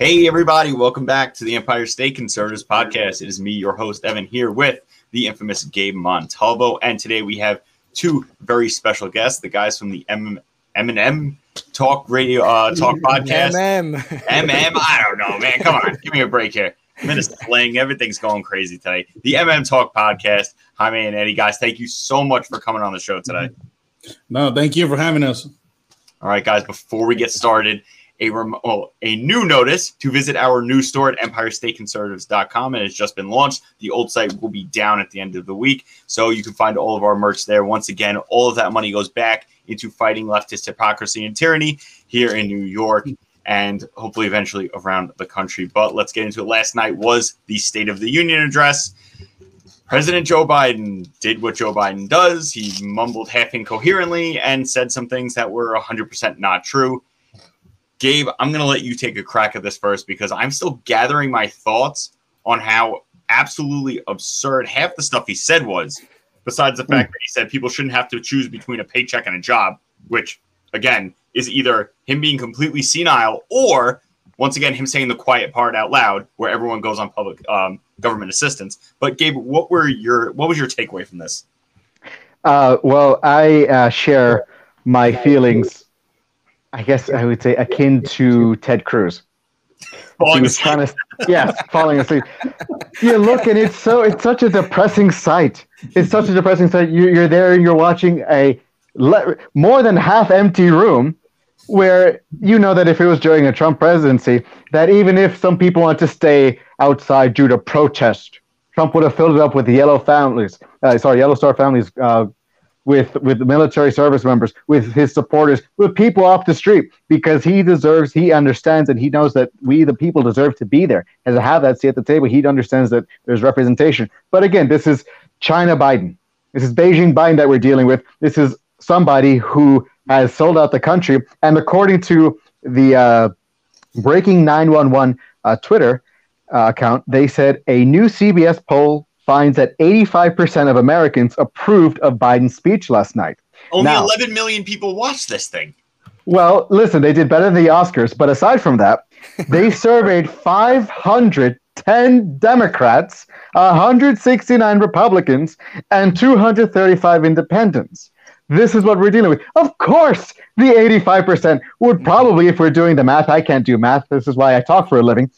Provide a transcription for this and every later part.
Hey, everybody, welcome back to the Empire State Conservatives podcast. It is me, your host, Evan, here with the infamous Gabe Montalvo. And today we have two very special guests, the guys from the M- M&M Talk Radio uh, Talk Podcast. MM. MM, I don't know, man. Come on, give me a break here. Minutes playing, everything's going crazy today. The MM Talk Podcast. Jaime and Eddie, guys, thank you so much for coming on the show today. No, thank you for having us. All right, guys, before we get started, a well, oh, a new notice to visit our new store at empirestateconservatives.com and it's just been launched. The old site will be down at the end of the week, so you can find all of our merch there. Once again, all of that money goes back into fighting leftist hypocrisy and tyranny here in New York and hopefully eventually around the country. But let's get into it. Last night was the State of the Union address. President Joe Biden did what Joe Biden does. He mumbled half incoherently and said some things that were 100% not true. Gabe, I'm going to let you take a crack at this first because I'm still gathering my thoughts on how absolutely absurd half the stuff he said was, besides the fact that he said people shouldn't have to choose between a paycheck and a job, which, again, is either him being completely senile or, once again, him saying the quiet part out loud where everyone goes on public um, government assistance. But, Gabe, what were your what was your takeaway from this? Uh, well, I uh, share my feelings. I guess I would say akin to Ted Cruz. Falling he was asleep. trying to, yes, falling asleep. You look, and it's so it's such a depressing sight. It's such a depressing sight. You, you're there, and you're watching a le- more than half empty room, where you know that if it was during a Trump presidency, that even if some people want to stay outside due to protest, Trump would have filled it up with yellow families. Uh, sorry, yellow star families. Uh, with with military service members, with his supporters, with people off the street, because he deserves, he understands, and he knows that we, the people, deserve to be there and to have that seat at the table. He understands that there's representation. But again, this is China Biden. This is Beijing Biden that we're dealing with. This is somebody who has sold out the country, and according to the uh, Breaking 911 uh, Twitter uh, account, they said a new CBS poll finds that 85% of Americans approved of Biden's speech last night. Only Now- 11 million people watched this thing. Well, listen, they did better than the Oscars, but aside from that, they surveyed 510 Democrats, 169 Republicans, and 235 independents. This is what we're dealing with. Of course, the 85% would mm-hmm. probably, if we're doing the math, I can't do math. This is why I talk for a living.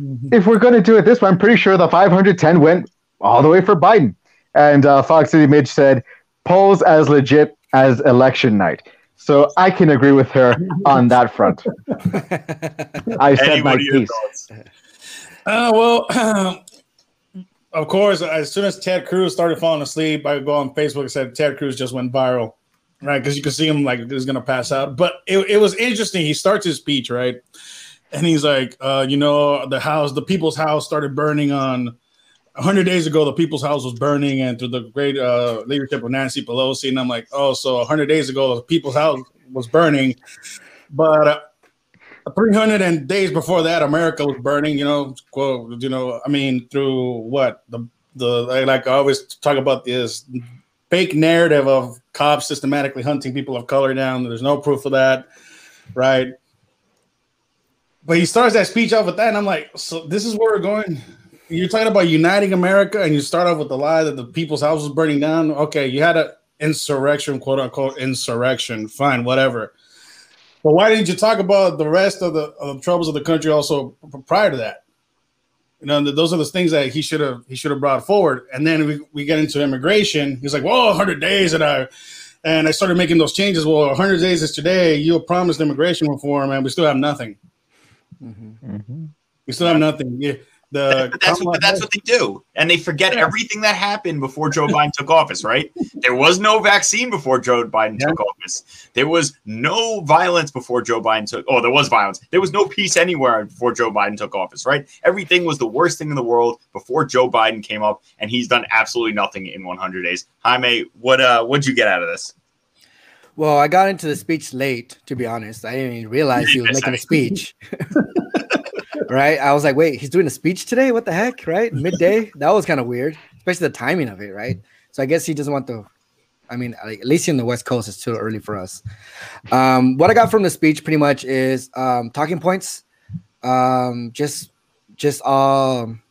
Mm-hmm. If we're going to do it this way, I'm pretty sure the 510 went all the way for Biden. And uh, Fox City Midge said, polls as legit as election night. So I can agree with her on that front. I Eddie, said my what are your piece. thoughts? Uh, well, of course, as soon as Ted Cruz started falling asleep, I go on Facebook and said Ted Cruz just went viral, right? Because you can see him like he's gonna pass out. But it, it was interesting. He starts his speech right, and he's like, uh, you know, the house, the people's house started burning on. 100 days ago, the people's house was burning, and through the great uh, leadership of Nancy Pelosi, and I'm like, oh, so 100 days ago, the people's house was burning, but uh, 300 and days before that, America was burning. You know, quote, you know, I mean, through what the the like I always talk about this fake narrative of cops systematically hunting people of color down. There's no proof of that, right? But he starts that speech off with that, and I'm like, so this is where we're going. You're talking about uniting America, and you start off with the lie that the people's house was burning down. Okay, you had an insurrection, quote unquote insurrection. Fine, whatever. But why didn't you talk about the rest of the, of the troubles of the country also prior to that? You know, those are the things that he should have he should have brought forward. And then we, we get into immigration. He's like, "Well, 100 days," and I and I started making those changes. Well, 100 days is today. You promised immigration reform, and we still have nothing. Mm-hmm. Mm-hmm. We still have nothing. Yeah, the But that's, what, that's what they do. And they forget Yeah. everything that happened before Joe Biden took office, right? There was no vaccine before Joe Biden Yeah. took office. There was no violence before Joe Biden took Oh, there was violence. There was no peace anywhere before Joe Biden took office, right? Everything was the worst thing in the world before Joe Biden came up, and he's done absolutely nothing in 100 days. Jaime, what uh what'd you get out of this? Well, I got into the speech late, to be honest. I didn't even realize he was making a speech. right? I was like, wait, he's doing a speech today? What the heck? Right? Midday? That was kind of weird, especially the timing of it, right? So I guess he doesn't want the I mean, at least in the West Coast, it's too early for us. Um, what I got from the speech pretty much is um, talking points. um, just just um,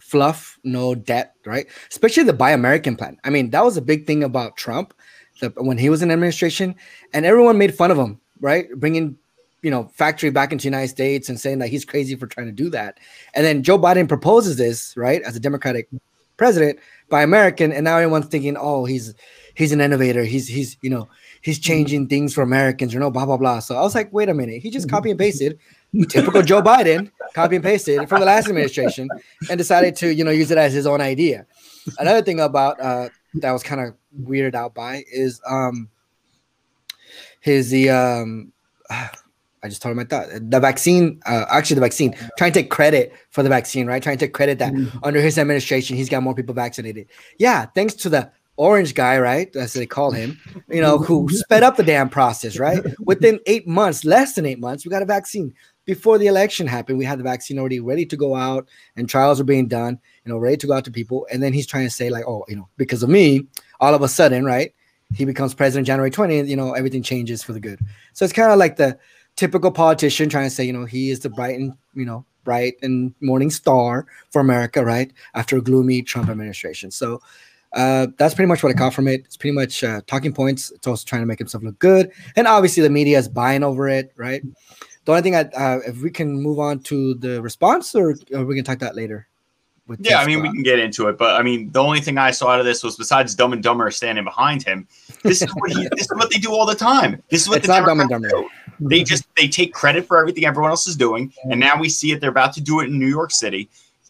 fluff, no debt, right? Especially the Buy American plan. I mean, that was a big thing about Trump the, when he was in administration, and everyone made fun of him, right? Bringing you know factory back into the United States and saying that he's crazy for trying to do that. And then Joe Biden proposes this, right, as a Democratic president by American, and now everyone's thinking, oh, he's he's an innovator. He's he's you know he's changing things for Americans, you know, blah blah blah. So I was like, wait a minute, he just copy and pasted typical Joe Biden, copy and pasted from the last administration, and decided to you know use it as his own idea. Another thing about uh, that was kind of weirded out by is um his the um I just told him I thought the vaccine, uh, actually the vaccine, trying to take credit for the vaccine, right? Trying to take credit that mm-hmm. under his administration he's got more people vaccinated. Yeah, thanks to the orange guy, right? As they call him, you know, who sped up the damn process, right? Within eight months, less than eight months, we got a vaccine. Before the election happened, we had the vaccine already ready to go out, and trials are being done, you know, ready to go out to people. And then he's trying to say, like, oh, you know, because of me, all of a sudden, right? He becomes president January 20th, you know, everything changes for the good. So it's kind of like the typical politician trying to say, you know, he is the bright and, you know, bright and morning star for America, right? After a gloomy Trump administration. So uh, that's pretty much what I got from it. It's pretty much uh, talking points. It's also trying to make himself look good. And obviously the media is buying over it, right? The only thing I, uh, if we can move on to the response or, or we can talk that later yeah, I mean, we can get into it, but I mean, the only thing I saw out of this was besides Dumb and Dumber standing behind him. This is what he, this is what they do all the time. This is what it's the not Dumb and Dumber. Do. They just they take credit for everything everyone else is doing, and now we see it. They're about to do it in New York City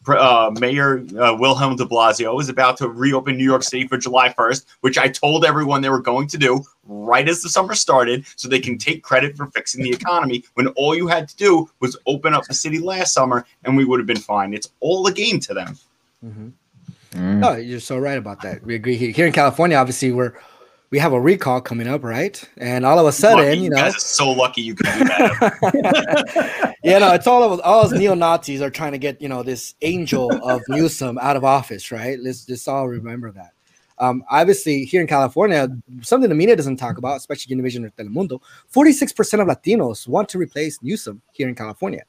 uh, Mayor uh, Wilhelm de Blasio is about to reopen New York City for July 1st, which I told everyone they were going to do right as the summer started so they can take credit for fixing the economy when all you had to do was open up the city last summer and we would have been fine. It's all a game to them. Mm-hmm. Mm. No, you're so right about that. We agree here. Here in California, obviously, we're we have a recall coming up, right? And all of a sudden, lucky. you know, guys are so lucky you can do that. yeah, no, it's all of all us neo Nazis are trying to get you know this angel of Newsom out of office, right? Let's just all remember that. Um, obviously, here in California, something the media doesn't talk about, especially Univision or Telemundo, 46% of Latinos want to replace Newsom here in California.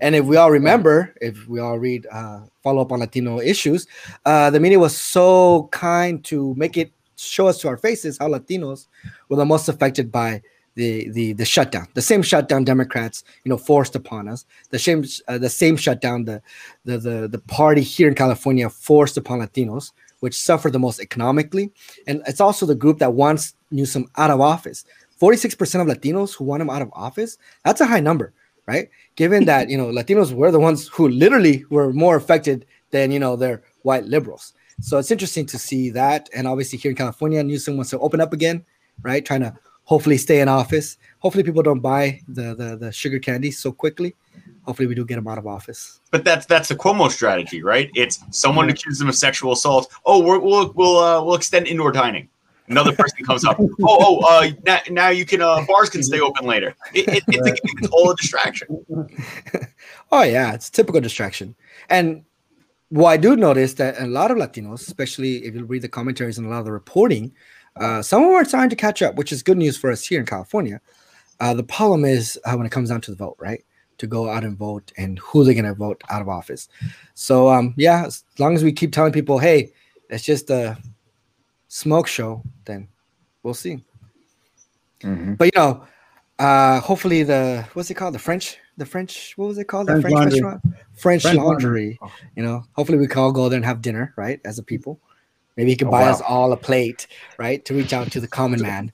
And if we all remember, if we all read, uh, follow up on Latino issues, uh, the media was so kind to make it show us to our faces how Latinos were the most affected by the the the shutdown, the same shutdown Democrats you know forced upon us, the same uh, the same shutdown the, the the the party here in California forced upon Latinos, which suffered the most economically, and it's also the group that wants Newsom out of office. Forty six percent of Latinos who want him out of office. That's a high number, right? Given that you know Latinos were the ones who literally were more affected than you know their white liberals. So it's interesting to see that. And obviously, here in California, Newsom wants to open up again, right? Trying to hopefully stay in office. Hopefully, people don't buy the the, the sugar candy so quickly. Hopefully, we do get him out of office. But that's that's the Cuomo strategy, right? It's someone yeah. accuses them of sexual assault. Oh, we will we'll uh, we'll extend indoor dining. Another person comes up. Oh, oh, uh, now, now you can uh, bars can stay open later. It, it, it's, a, it's all a distraction. oh yeah, it's typical distraction. And well, I do notice that a lot of Latinos, especially if you read the commentaries and a lot of the reporting, uh, some of them are starting to catch up, which is good news for us here in California. Uh, the problem is uh, when it comes down to the vote, right? To go out and vote and who they're going to vote out of office. So, um, yeah, as long as we keep telling people, hey, it's just a smoke show, then we'll see. Mm-hmm. But, you know, uh, hopefully the, what's it called? The French the French, what was it called? French the French laundry. restaurant? French, French laundry. laundry. You know, hopefully we can all go there and have dinner, right? As a people. Maybe he can oh, buy wow. us all a plate, right? To reach out to the common man.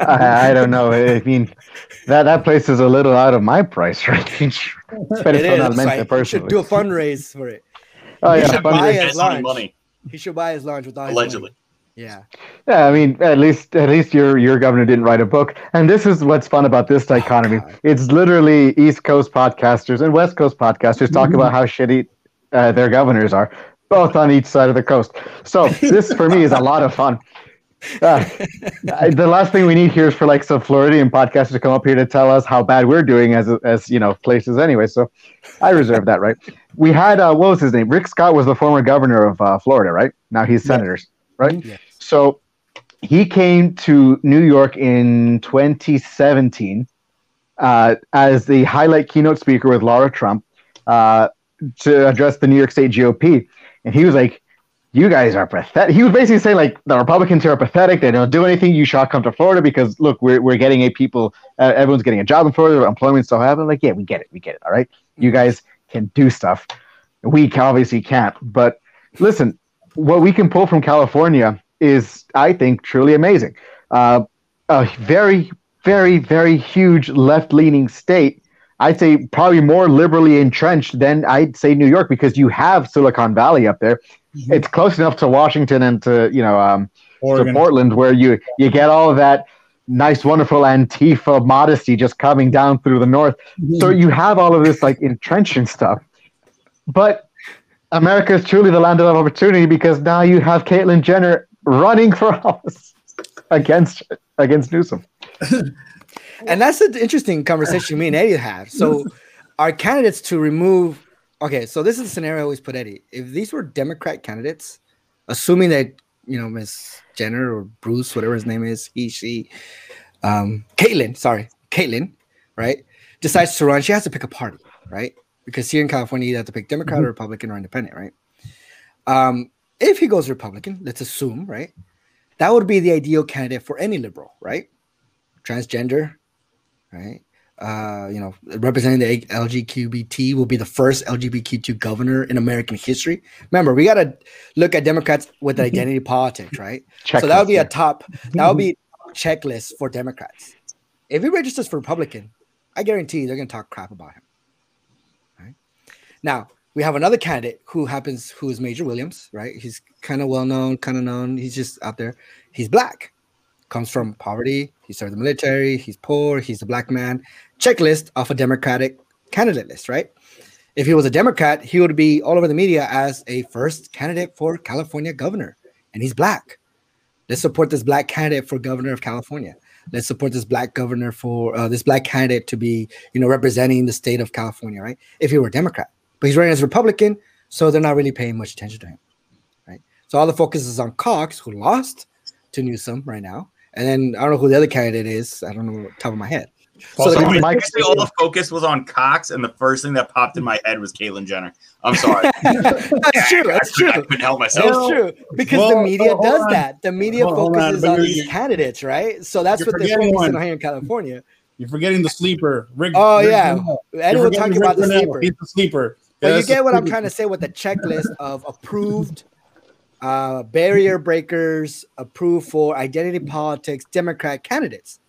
I, I, don't know. I mean, that, that place is a little out of my price range. but it is. Right. He should do a fundraise for it. Oh, he yeah. Should buy his lunch. Money. He should buy his lunch with all Allegedly. Yeah. Yeah, I mean, at least at least your your governor didn't write a book. And this is what's fun about this dichotomy. Oh, it's literally East Coast podcasters and West Coast podcasters talk about how shitty uh, their governors are, both on each side of the coast. So this for me is a lot of fun. Uh, the last thing we need here is for like some Floridian podcasters to come up here to tell us how bad we're doing as as you know places anyway. So I reserve that right. We had uh, what was his name? Rick Scott was the former governor of uh, Florida, right? Now he's senators, right? Yeah. So he came to New York in 2017 uh, as the highlight keynote speaker with Laura Trump uh, to address the New York State GOP, and he was like, "You guys are pathetic." He was basically saying like the Republicans here are pathetic. They don't do anything. You should come to Florida because look, we're we're getting a people. Uh, everyone's getting a job in Florida. Employment still happening. Like, yeah, we get it. We get it. All right, you guys can do stuff. We obviously can't. But listen, what we can pull from California is, I think, truly amazing. Uh, a very, very, very huge left leaning state. I'd say probably more liberally entrenched than I'd say New York because you have Silicon Valley up there. Mm-hmm. It's close enough to Washington and to you know um, to Portland where you you get all of that nice, wonderful Antifa modesty just coming down through the north. Mm-hmm. So you have all of this like entrenching stuff. But America is truly the land of opportunity because now you have Caitlyn Jenner running for office against against Newsom. and that's an interesting conversation me and Eddie have. So, our candidates to remove. Okay, so this is the scenario I always put Eddie. If these were Democrat candidates, assuming that you know Miss Jenner or Bruce, whatever his name is, he, she, um, Caitlyn, sorry, Caitlyn, right, decides to run, she has to pick a party, right? because here in California you have to pick Democrat mm-hmm. or Republican or Independent, right? Um, if he goes Republican, let's assume, right, that would be the ideal candidate for any liberal, right? Transgender, right? Uh, you know, representing the LGBT will be the first LGBTQ governor in American history. Remember, we got to look at Democrats with identity politics, right? Checklist, so that would be a top, that would be checklist for Democrats. If he registers for Republican, I guarantee they're going to talk crap about him. Right now we have another candidate who happens who is Major Williams, right? He's kind of well known, kind of known. He's just out there. He's black, comes from poverty. He served the military. He's poor. He's a black man. Checklist of a Democratic candidate list, right? If he was a Democrat, he would be all over the media as a first candidate for California governor, and he's black. Let's support this black candidate for governor of California. Let's support this black governor for uh, this black candidate to be, you know, representing the state of California, right? If he were a Democrat, but he's running as a Republican, so they're not really paying much attention to him, right? So all the focus is on Cox, who lost to Newsom right now, and then I don't know who the other candidate is. I don't know top of my head. So, so all the focus was on Cox, and the first thing that popped in my head was Caitlyn Jenner. I'm sorry. that's true. That's true. I couldn't help myself. That's true because well, the media does on. that. The media well, focuses on, on these candidates, right? So that's what they're focusing on here in California. You're forgetting the sleeper. Rick, oh Rick yeah, Eddie talking talk about the sleeper. He's the sleeper. But you get what I'm trying to say with the checklist of approved uh, barrier breakers, approved for identity politics, Democrat candidates.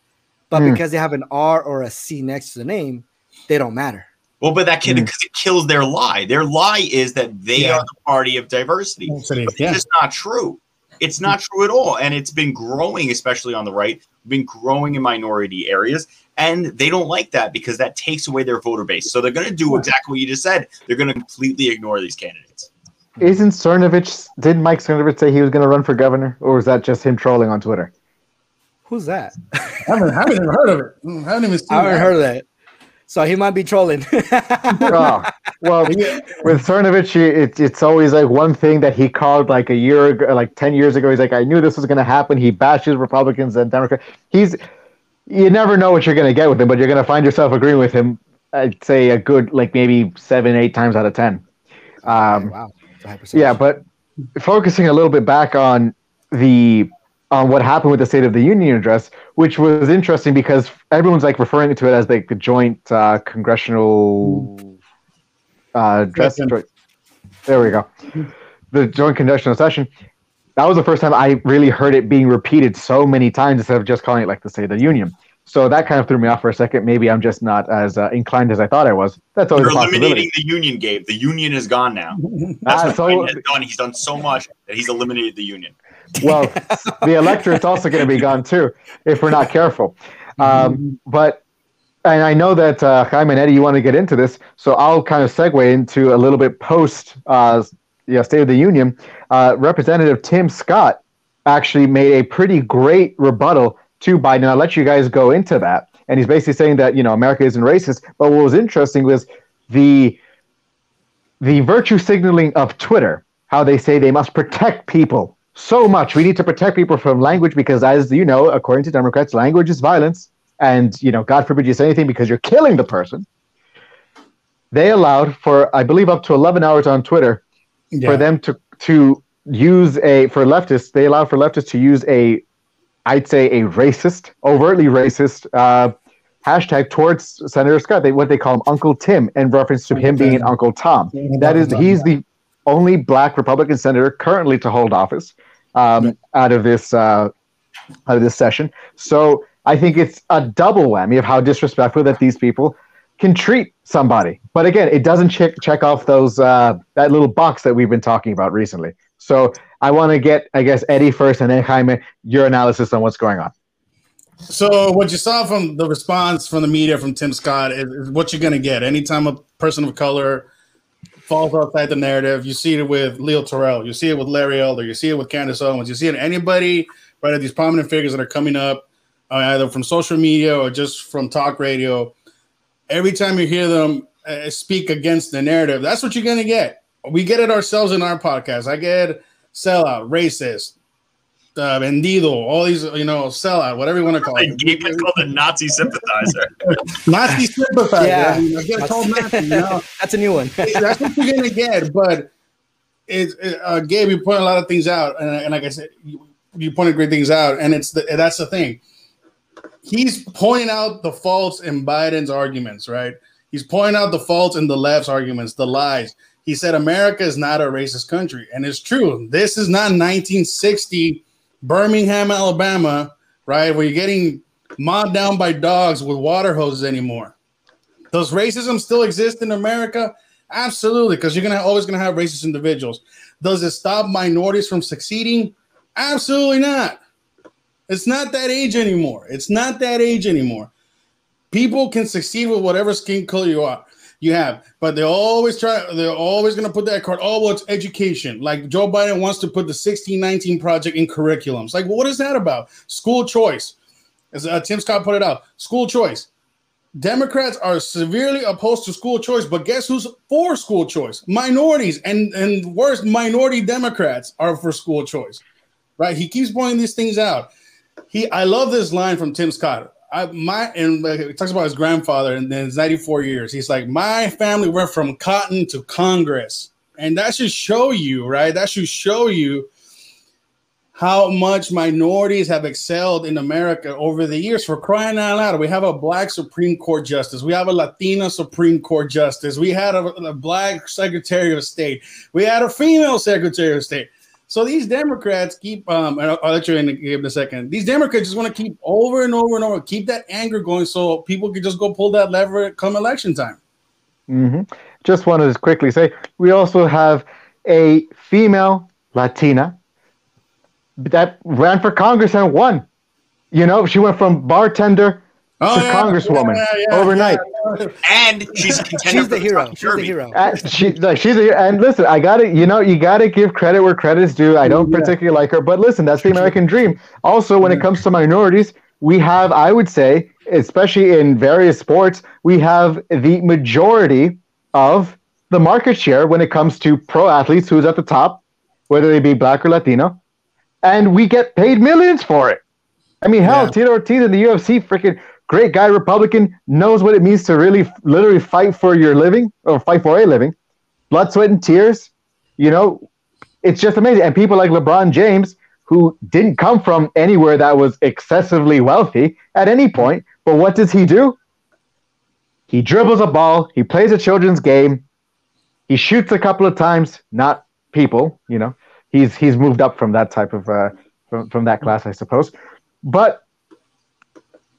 But mm. because they have an R or a C next to the name, they don't matter. Well, but that kid because mm. it kills their lie. Their lie is that they yeah. are the party of diversity. But yeah. it's not true. It's not true at all. And it's been growing, especially on the right, been growing in minority areas. And they don't like that because that takes away their voter base. So they're going to do exactly what you just said. They're going to completely ignore these candidates. Isn't Cernovich, did Mike Cernovich say he was going to run for governor? Or was that just him trolling on Twitter? Who's that? I haven't, haven't even heard of it. I haven't even I haven't that. heard of that. So he might be trolling. oh, well, with Cernovich, it's it's always like one thing that he called like a year ago, like ten years ago. He's like, I knew this was going to happen. He bashes Republicans and Democrats. He's you never know what you're going to get with him, but you're going to find yourself agreeing with him. I'd say a good like maybe seven, eight times out of ten. Um, wow, yeah, but focusing a little bit back on the on what happened with the State of the Union address, which was interesting because everyone's like referring to it as like the joint uh, congressional uh, address. There we go. The joint congressional session. That was the first time I really heard it being repeated so many times instead of just calling it like the State of the Union. So that kind of threw me off for a second. Maybe I'm just not as uh, inclined as I thought I was. That's always You're eliminating the union, Gabe. The union is gone now. That's what so, has done. He's done so much that he's eliminated the union. Well, the electorate's also going to be gone too if we're not careful. Um, but and I know that uh, Jaime and Eddie, you want to get into this, so I'll kind of segue into a little bit post uh, yeah, State of the Union. Uh, Representative Tim Scott actually made a pretty great rebuttal to Biden. I'll let you guys go into that. And he's basically saying that you know America isn't racist. But what was interesting was the the virtue signaling of Twitter. How they say they must protect people so much. We need to protect people from language because, as you know, according to Democrats, language is violence. and you know, God forbid you say anything because you're killing the person. They allowed for, I believe, up to 11 hours on Twitter Yeah. for them to to use a for leftists. They allowed for leftists to use a, I'd say, a racist, overtly racist uh, hashtag towards Senator Scott. They what they call him Uncle Tim in reference to him being an Uncle Tom. That is, he's the only black Republican senator currently to hold office um, out of this uh, out of this session. So I think it's a double whammy of how disrespectful that these people can treat somebody. But again, it doesn't check check off those uh, that little box that we've been talking about recently. So I want to get, I guess, Eddie first, and then Jaime, your analysis on what's going on. So what you saw from the response from the media from Tim Scott is, what you're going to get. Anytime a person of color falls outside the narrative, you see it with Leo Terrell, you see it with Larry Elder, you see it with Candace Owens, you see it anybody right these prominent figures that are coming up uh, either from social media or just from talk radio. Every time you hear them uh, speak against the narrative, that's what you're going to get. We get it ourselves in our podcast. I get sellout, racist, uh, vendido, all these, you know, sellout, whatever you want to call it. Gabe gets called a Nazi sympathizer. Nazi sympathizer. Yeah. I mean, get called Nazi, you know? That's a new one. That's what you're gonna get. But it's it, uh, Gabe, you point a lot of things out, and, and like I said, you, you pointed great things out, and it's the, that's the thing. He's pointing out the faults in Biden's arguments, right? He's pointing out the faults in the left's arguments, the lies. He said America is not a racist country, and it's true. This is not 1960 Birmingham, Alabama, right? Where you're getting mobbed down by dogs with water hoses anymore. Does racism still exist in America? Absolutely, because you're gonna always gonna have racist individuals. Does it stop minorities from succeeding? Absolutely not. It's not that age anymore. It's not that age anymore. People can succeed with whatever skin color you are you have, but they always try. They're always gonna put that card. Oh, well, it's education. Like Joe Biden wants to put the 1619 project in curriculums. Like, what is that about? School choice. As uh, Tim Scott put it out, school choice. Democrats are severely opposed to school choice, but guess who's for school choice? Minorities and and worse, minority Democrats are for school choice. Right? He keeps pointing these things out. He, I love this line from Tim Scott. I my and uh, he talks about his grandfather and then his 94 years. He's like, my family went from cotton to Congress, and that should show you, right? That should show you how much minorities have excelled in America over the years. For crying out loud, we have a black Supreme Court justice, we have a Latina Supreme Court justice, we had a, a black Secretary of State, we had a female Secretary of State. So these Democrats keep. Um, I'll, I'll let you in, in a second. These Democrats just want to keep over and over and over, keep that anger going, so people can just go pull that lever come election time. Mm-hmm. Just wanted to quickly say we also have a female Latina that ran for Congress and won. You know, she went from bartender to congresswoman overnight. yeah. And she's a contender She's the hero. She's the hero. Uh, she, like, she's a, and listen, I got to You know, you got to give credit where credit's due. I don't Yeah. particularly like her, but listen, that's the American dream. Also, when it comes to minorities, we have, I would say, especially in various sports, we have the majority of the market share when it comes to pro athletes who's at the top, whether they be black or Latino, and we get paid millions for it. I mean, hell, Yeah. Tito Ortiz in the UFC, freaking great guy, Republican, knows what it means to really, literally fight for your living or fight for a living. Blood, sweat, and tears. You know, it's just amazing. And people like LeBron James, who didn't come from anywhere that was excessively wealthy at any point, but what does he do? He dribbles a ball, he plays a children's game, he shoots a couple of times, not people, you know. He's he's moved up from that type of uh from, from that class, I suppose. But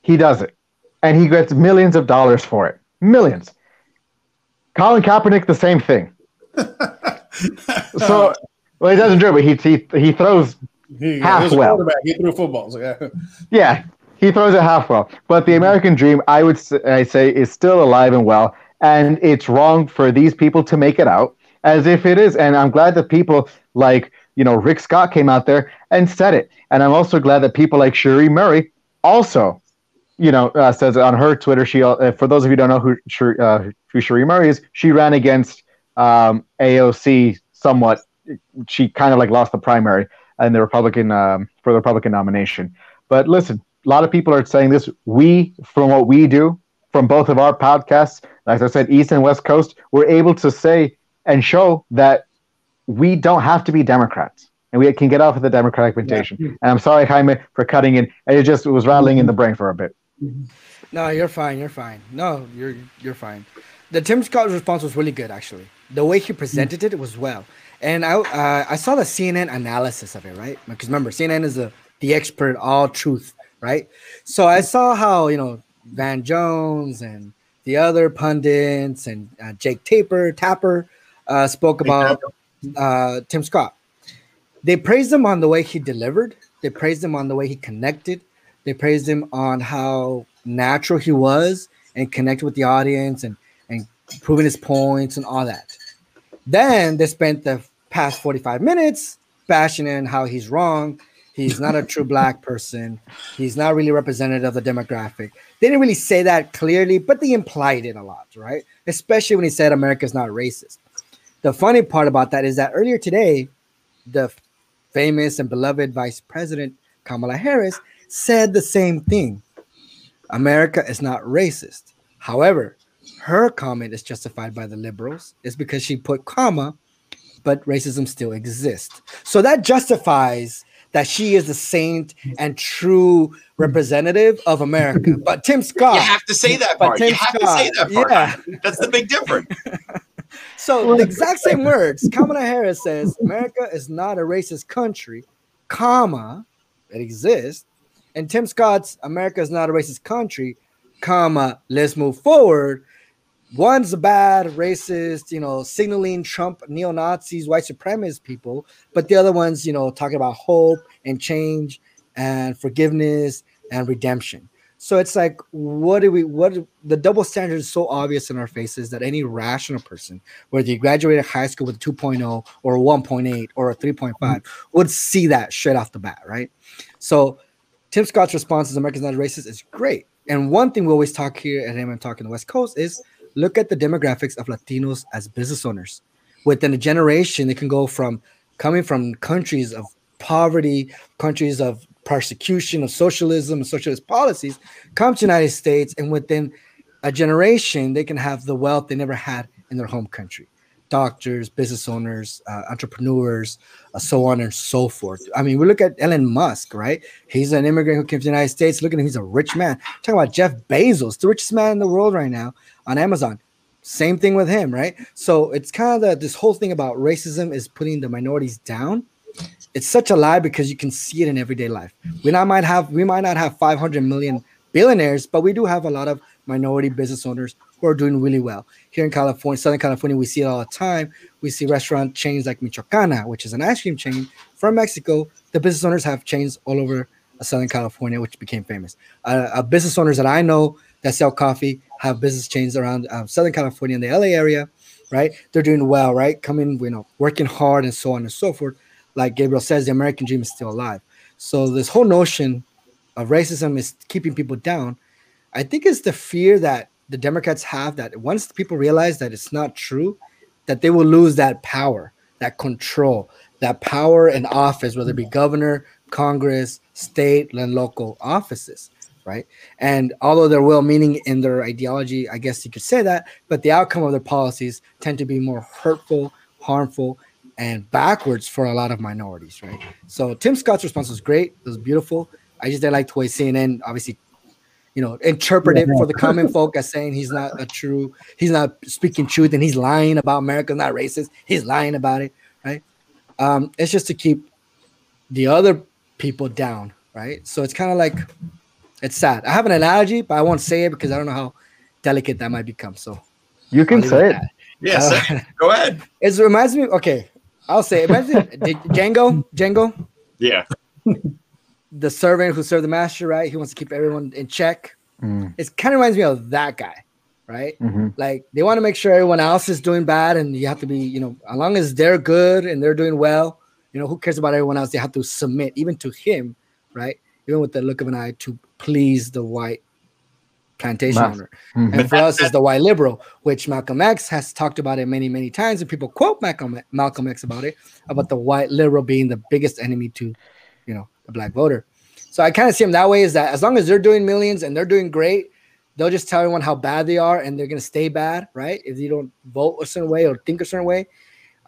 he does it. And he gets millions of dollars for it. Millions. Colin Kaepernick, the same thing. So, well, he doesn't dribble. He he, he throws. He, Half he was a well. He threw footballs. Yeah. Yeah, he throws it half well. But the American dream, I would I say, is still alive and well. And it's wrong for these people to make it out as if it is. And I'm glad that people like you know Rick Scott came out there and said it. And I'm also glad that people like Scherie Murray also, you know, uh, says on her Twitter. She, uh, for those of you who don't know who uh, who Scherie Murray is, she ran against um, AOC somewhat. She kind of like lost the primary and the Republican um, for the Republican nomination. But listen, a lot of people are saying this. We, from what we do, from both of our podcasts, as I said, East and West Coast, we're able to say and show that we don't have to be Democrats and we can get off of the Democratic invitation. Yeah. And I'm sorry, Jaime, for cutting in. It just was rattling in the brain for a bit. No, you're fine. You're fine. No, you're you're fine. The Tim Scott response was really good, actually. The way he presented it was well. And I uh, I saw the CNN analysis of it, right? Because remember, CNN is the the expert, all truth, right? So I saw how you know Van Jones and the other pundits and uh, Jake Taper Tapper uh, spoke about uh, Tim Scott. They praised him on the way he delivered. They praised him on the way he connected. They praised him on how natural he was and connected with the audience and and proving his points and all that. Then they spent the past 45 minutes bashing in how he's wrong. He's not a true black person. He's not really representative of the demographic. They didn't really say that clearly, but they implied it a lot, right? Especially when he said America's not racist. The funny part about that is that earlier today, the famous and beloved Vice President Kamala Harris said the same thing. America is not racist. However, her comment is justified by the liberals. It's because she put comma, but racism still exists. So that justifies that she is the saint and true representative of America. But Tim Scott, you have to say that part. Tim you have Scott, to say that part. Yeah. That's the big difference. so the exact same words. Kamala Harris says America is not a racist country, comma, it exists. And Tim Scott's America is not a racist country, comma, let's move forward. One's a bad, racist, you know, signaling Trump, neo Nazis, white supremacist people, but the other one's, you know, talking about hope and change and forgiveness and redemption. So it's like, what do we, what the double standard is so obvious in our faces that any rational person, whether you graduated high school with a 2.0 or a 1.8 or a 3.5, mm-hmm. would see that straight off the bat, right? So Tim Scott's response as Americans not racist is great. And one thing we always talk here at him and talk in the West Coast is look at the demographics of Latinos as business owners. Within a generation, they can go from coming from countries of poverty, countries of persecution, of socialism, and socialist policies, come to the United States, and within a generation, they can have the wealth they never had in their home country. Doctors, business owners, uh, entrepreneurs, uh, so on and so forth. I mean, we look at Elon Musk, right? He's an immigrant who came to the United States. Look at him, he's a rich man. Talking about Jeff Bezos, the richest man in the world right now on Amazon. Same thing with him, right? So it's kind of this whole thing about racism is putting the minorities down. It's such a lie because you can see it in everyday life. We not might have we might not have 500 million billionaires, but we do have a lot of minority business owners who are doing really well. Here in California, Southern California, we see it all the time. We see restaurant chains like Michoacana, which is an ice cream chain from Mexico. The business owners have chains all over Southern California, which became famous. Uh, uh, business owners that I know that sell coffee have business chains around um, Southern California in the LA area, right? They're doing well, right? Coming, you know, working hard and so on and so forth. Like Gabriel says, the American dream is still alive. So this whole notion of racism is keeping people down. I think it's the fear that the Democrats have that once people realize that it's not true, that they will lose that power, that control, that power and office, whether it be governor, Congress, state, and local offices right? And although they're well meaning in their ideology, I guess you could say that, but the outcome of their policies tend to be more hurtful, harmful, and backwards for a lot of minorities, right? So Tim Scott's response was great. It was beautiful. I just didn't like the way CNN obviously, you know, interpret yeah, for the common folk as saying he's not a true, he's not speaking truth and he's lying about America, not racist. He's lying about it, right? Um, it's just to keep the other people down, right? So it's kind of like it's sad. I have an analogy, but I won't say it because I don't know how delicate that might become. So you can say it. Yeah, uh, go ahead. It reminds me. Okay, I'll say it. Reminds me, Django. Django. Yeah. The servant who served the master, right? He wants to keep everyone in check. Mm. It kind of reminds me of that guy, right? Mm-hmm. Like they want to make sure everyone else is doing bad, and you have to be, you know, as long as they're good and they're doing well, you know, who cares about everyone else? They have to submit even to him, right? Even with the look of an eye to please the white plantation Mass. owner. Mm-hmm. And for us, is the white liberal, which Malcolm X has talked about it many, many times, and people quote Malcolm, Malcolm X about it, about the white liberal being the biggest enemy to, you know, the black voter. So I kind of see them that way. Is that as long as they're doing millions and they're doing great, they'll just tell everyone how bad they are and they're gonna stay bad, right? If you don't vote a certain way or think a certain way,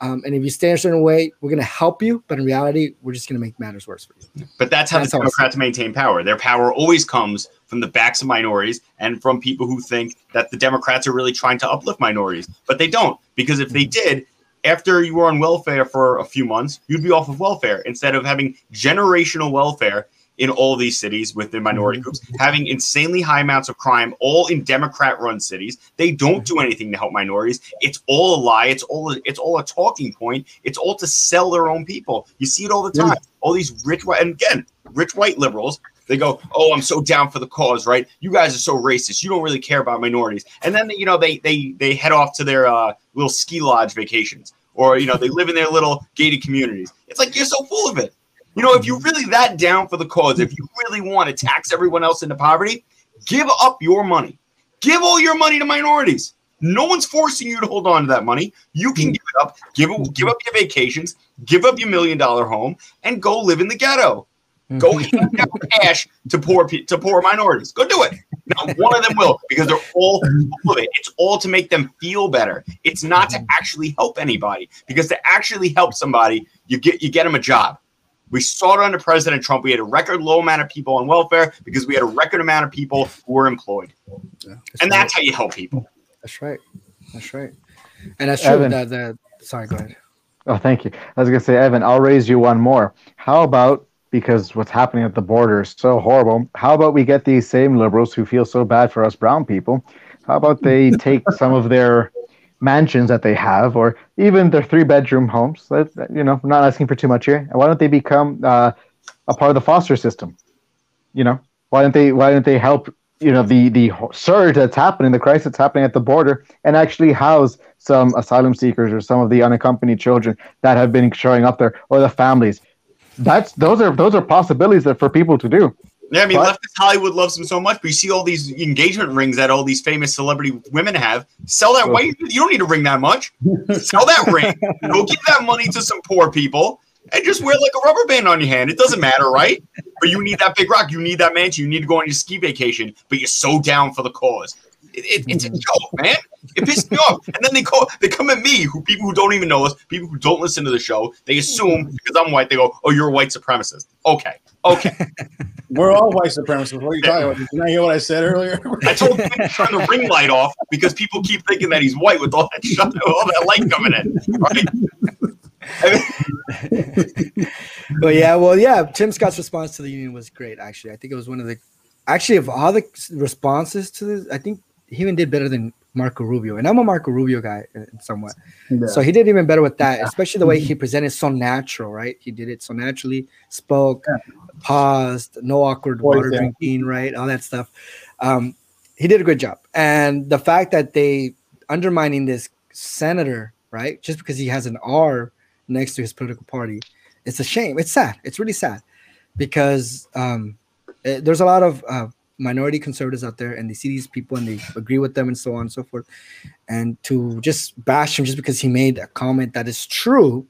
um, and if you stay a certain way, we're going to help you. But in reality, we're just going to make matters worse for you. But that's how that's the Democrats maintain power. Their power always comes from the backs of minorities and from people who think that the Democrats are really trying to uplift minorities. But they don't, because if they mm-hmm. did, after you were on welfare for a few months, you'd be off of welfare instead of having generational welfare in all these cities within minority mm-hmm. groups, having insanely high amounts of crime, all in Democrat run cities. They don't do anything to help minorities. It's all a lie. It's all a, it's all a talking point. It's all to sell their own people. You see it all the time. All these rich white and again, rich white liberals. They go, "Oh, I'm so down for the cause, right? You guys are so racist. You don't really care about minorities." And then you know they they they head off to their uh, little ski lodge vacations, or you know they live in their little gated communities. It's like you're so full of it. You know, if you're really that down for the cause, if you really want to tax everyone else into poverty, give up your money. Give all your money to minorities. No one's forcing you to hold on to that money. You can give it up. Give give up your vacations. Give up your million dollar home and go live in the ghetto. Go hand out cash to poor to poor minorities. Go do it. Not one of them will because they're all full of it. It's all to make them feel better. It's not to mm-hmm. actually help anybody because to actually help somebody, you get you get them a job. We saw it under President Trump. We had a record low amount of people on welfare because we had a record amount of people who were employed. Yeah, that's and right. that's how you help people. That's right. That's right. And that's true. Evan, the, the, sorry, go ahead. Oh, thank you. I was going to say, Evan, I'll raise you one more. How about because what's happening at the border is so horrible? How about we get these same liberals who feel so bad for us brown people? How about they take some of their mansions that they have, or even their three bedroom homes. You know, I'm not asking for too much here. Why don't they become uh, a part of the foster system? You know, why don't they? Why don't they help? You know, the the surge that's happening, the crisis that's happening at the border, and actually house some asylum seekers or some of the unaccompanied children that have been showing up there, or the families. That's those are those are possibilities that for people to do. Yeah, I mean, what? leftist Hollywood loves them so much, but you see all these engagement rings that all these famous celebrity women have. Sell that. Why you don't need to ring that much? Sell that ring. Go give that money to some poor people, and just wear like a rubber band on your hand. It doesn't matter, right? But you need that big rock. You need that mansion. You need to go on your ski vacation. But you're so down for the cause. It, it, it's a joke, man. It pissed me off. And then they call, they come at me, who people who don't even know us, people who don't listen to the show. They assume mm-hmm. because I'm white, they go, "Oh, you're a white supremacist." Okay, okay. We're all white supremacists. What are you talking about? Did you not hear what I said earlier? I told him to turn the ring light off because people keep thinking that he's white with all that shut, all that light coming in. Right? but yeah, well, yeah. Tim Scott's response to the union was great. Actually, I think it was one of the, actually, of all the responses to this, I think he even did better than Marco Rubio, and I'm a Marco Rubio guy somewhat. Yeah. So he did even better with that, especially the way he presented so natural, right? He did it so naturally, spoke, yeah. paused, no awkward water yeah. drinking, right? All that stuff. Um, he did a good job, and the fact that they undermining this senator, right, just because he has an R next to his political party, it's a shame. It's sad. It's really sad because um, it, there's a lot of uh, minority conservatives out there and they see these people and they agree with them and so on and so forth. And to just bash him just because he made a comment that is true,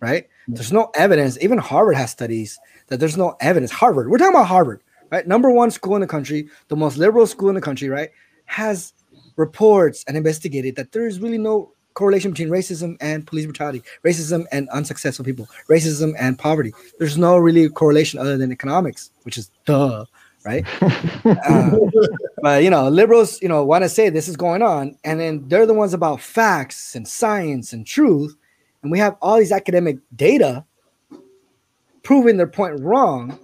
right? There's no evidence. Even Harvard has studies that there's no evidence. Harvard, we're talking about Harvard, right? Number one school in the country, the most liberal school in the country, right? Has reports and investigated that there is really no correlation between racism and police brutality, racism and unsuccessful people, racism and poverty. There's no really correlation other than economics, which is duh, right? uh, but you know, liberals, you know, want to say this is going on, and then they're the ones about facts and science and truth, and we have all these academic data proving their point wrong,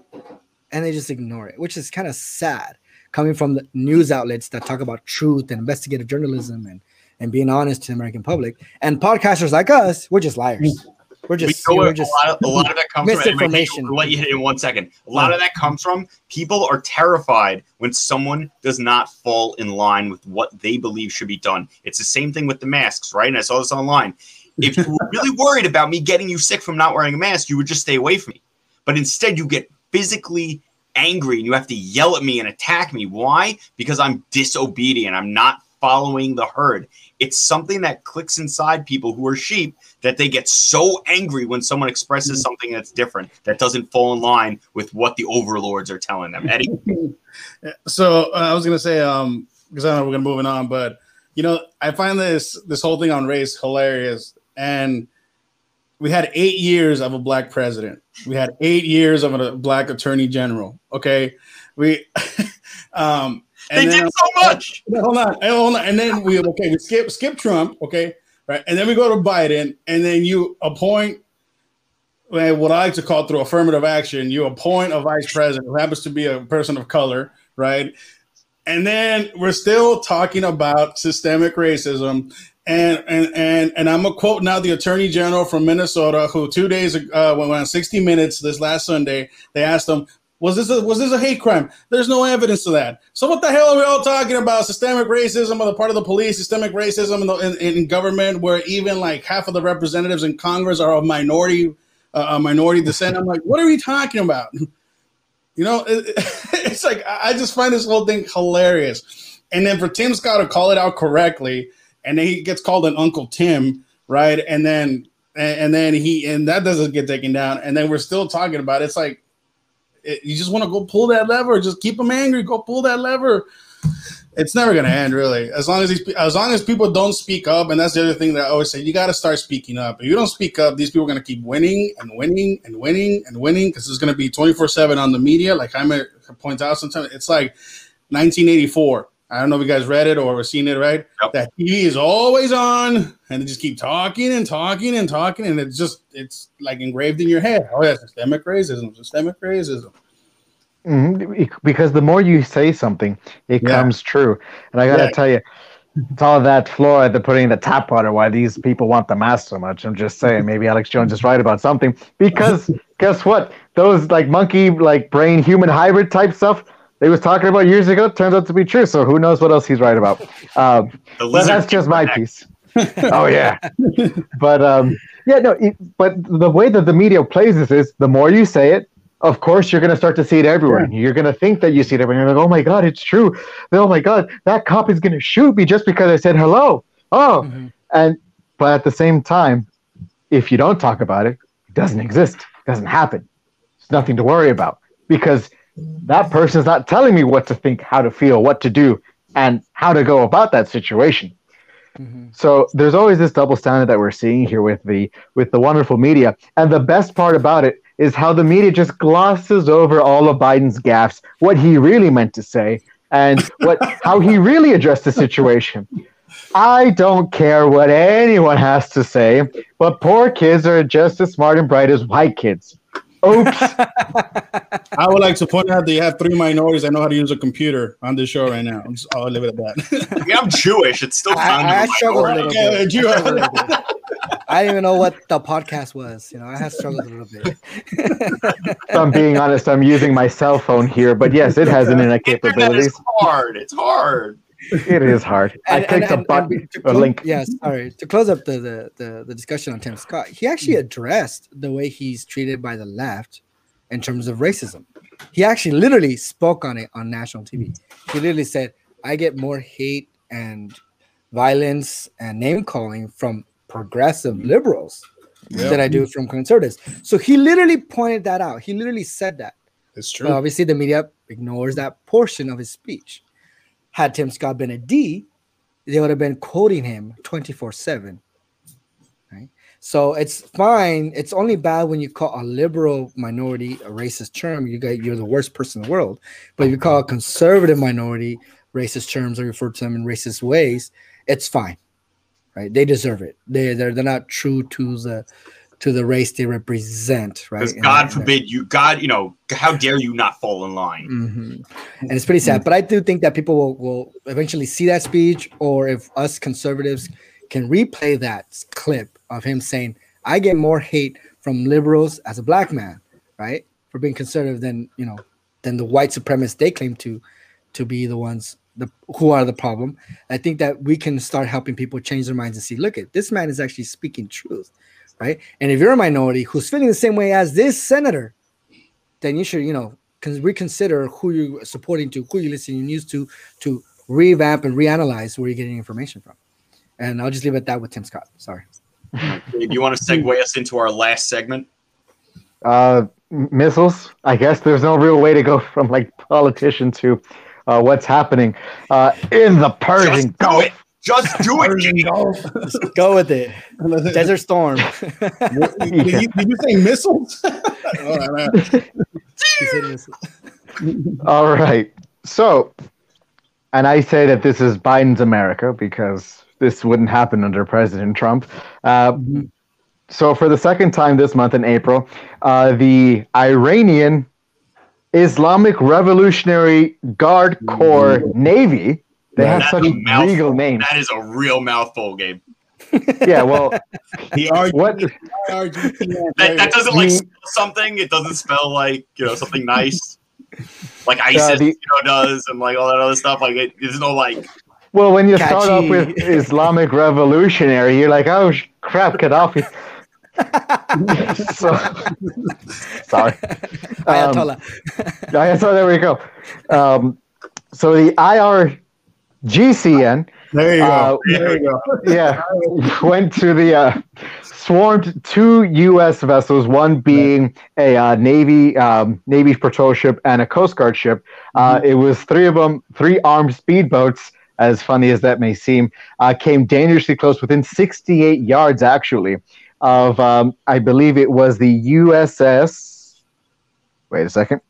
and they just ignore it, which is kind of sad coming from the news outlets that talk about truth and investigative journalism and and being honest to the American public. And podcasters like us, we're just liars. We're just, we we're just a, lot of, a lot of that comes misinformation. From, let you hit it in one second. A lot yeah. of that comes from people are terrified when someone does not fall in line with what they believe should be done. It's the same thing with the masks, right? And I saw this online. If you were really worried about me getting you sick from not wearing a mask, you would just stay away from me. But instead, you get physically angry and you have to yell at me and attack me. Why? Because I'm disobedient. I'm not following the herd. It's something that clicks inside people who are sheep that they get so angry when someone expresses Mm-hmm. something that's different, that doesn't fall in line with what the overlords are telling them. Eddie, so uh, I was gonna say, um, because I know we're gonna moving on, but you know, I find this this whole thing on race hilarious, and we had eight years of a black president. We had eight years of a black attorney general. Okay, we, um, they did so much. hold on, hold on, and then we okay, we skip skip Trump, okay, right, and then we go to Biden, and then you appoint. What I like to call through affirmative action, you appoint a vice president who happens to be a person of color, right? And then we're still talking about systemic racism. And and and and I'm gonna quote now the Attorney General from Minnesota, who two days uh, when on 60 Minutes this last Sunday, they asked him, "Was this a was this a hate crime?" There's no evidence of that. So what the hell are we all talking about? Systemic racism on the part of the police, systemic racism in, the, in, in government, where even like half of the representatives in Congress are of minority uh, a minority descent. I'm like, what are we talking about? You know, it, it's like I I just find this whole thing hilarious. And then for Tim Scott to call it out correctly, and then he gets called an Uncle Tim, right? And then and, and then he and that doesn't get taken down, and then we're still talking about it. it's like it, you just want to go pull that lever, just keep them angry, go pull that lever. It's never gonna end, really. As long as these, as long as people don't speak up, and that's the other thing that I always say, you got to start speaking up. If you don't speak up, these people are gonna keep winning and winning and winning and winning because it's gonna be twenty four seven on the media. Like Jaime points out, sometimes it's like 1984. I don't know if you guys read it or have seen it, right? Yep. That TV is always on, and they just keep talking and talking and talking, and it's just it's like engraved in your head. Oh yeah, systemic racism, systemic racism. Mhm, because the more you say something, it Yeah. comes true. And I gotta Yeah. tell you, it's all that floor they're putting in the tap water. Why these people want the mask so much? I'm just saying, maybe Alex Jones is right about something. Because guess what? Those like monkey, like brain, human hybrid type stuff they was talking about years ago turns out to be true. So who knows what else he's right about? Um, but that's just my neck. piece. oh yeah, but um, yeah, no. It, but the way that the media plays this is the more you say it, of course you're going to start to see it everywhere. You're going to think that you see it everywhere. You're like, oh my god, it's true. Oh my god, that cop is going to shoot me just because I said hello. Oh, Mhm. and but at the same time, if you don't talk about it, it doesn't exist. It doesn't happen. It's nothing to worry about because that person's not telling me what to think, how to feel, what to do, and how to go about that situation. Mhm. So there's always this double standard that we're seeing here with the with the wonderful media. And the best part about it is how the media just glosses over all of Biden's gaffes, what he really meant to say, and what how he really addressed the situation. I don't care what anyone has to say, but poor kids are just as smart and bright as white kids. Oops. I would like to point out that you have three minorities that know how to use a computer on this show right now. I'm just- I'll leave it at that. Yeah, I'm Jewish. It's still I, kind I of a struggled a minority. little Okay, bit. you- I struggled a little bit. I didn't even know what the podcast was. You know, I had struggled a little bit. if I'm being honest, I'm using my cell phone here, but yes, it has internet Internet capabilities. is hard. It's hard. It is hard. I And- clicked and- a button, and to a link. Yeah, sorry. To close up the, the, the, the discussion on Tim Scott, he actually addressed the way he's treated by the left in terms of racism. He actually literally spoke on it on national TV. He literally said, I get more hate and violence and name calling from progressive liberals than I do from conservatives. So he literally pointed that out. He literally said that. It's But true. obviously, the media ignores that portion of his speech. Had Tim Scott been a D, they would have been quoting him 24 7. Right? So it's fine. It's only bad when you call a liberal minority a racist term. You got you're the worst person in the world. But if you call a conservative minority racist terms or refer to them in racist ways, it's fine. Right? They deserve it. They they're, they're not true to the to the race they represent, right? Because God and- forbid you, God, you know, how dare you not fall in line? Mhm. And it's pretty sad. But I do think that people will, will eventually see that speech, or if us conservatives can replay that clip of him saying, I get more hate from liberals as a black man, right? For being conservative than you know, than the white supremacists they claim to to be the ones the who are the problem. I think that we can start helping people change their minds and see, look at this man is actually speaking truth, right? And if you're a minority who's feeling the same way as this senator, then you should, you know, reconsider who you're supporting to, who you're listening news to, to revamp and reanalyze where you're getting information from. And I'll just leave it at that with Tim Scott. Sorry. Do you want to segue us into our last segment? Uh, missiles. I guess there's no real way to go from like politician to uh, what's happening uh, in the Persian Just Gulf. It. Just do it. Persian Jake. Just go with it. Desert Storm. did, you, did you say missiles? Oh, no, no. He said this- All right. So, and I say that this is Biden's America because this wouldn't happen under President Trump. Uh, so, for the second time this month in April, uh, the Iranian Islamic Revolutionary Guard Corps Navy. They have That's such a mouthful. regal names. That is a real mouthful, Gabe. Yeah, well, The RG, what? RGTN, That, that doesn't like spell something. It doesn't spell like you know something nice, like ISIS Uh, the- you know does, and like all that other stuff. Like it, there's no like. Well, when you start off with Islamic Revolutionary, you're like, oh crap, Gaddafi. so, sorry. Um, Ayatollah. Yeah, so there we go. Um, so the IRGCN, There you Uh, go. there you go. yeah, went to the uh, swarmed two U.S. vessels, one being a uh, Navy um, Navy patrol ship and a Coast Guard ship. Uh, it was three of them, three armed speedboats. As funny as that may seem, uh, came dangerously close, within 68 yards actually, of um, I believe it was the USS. Wait a second.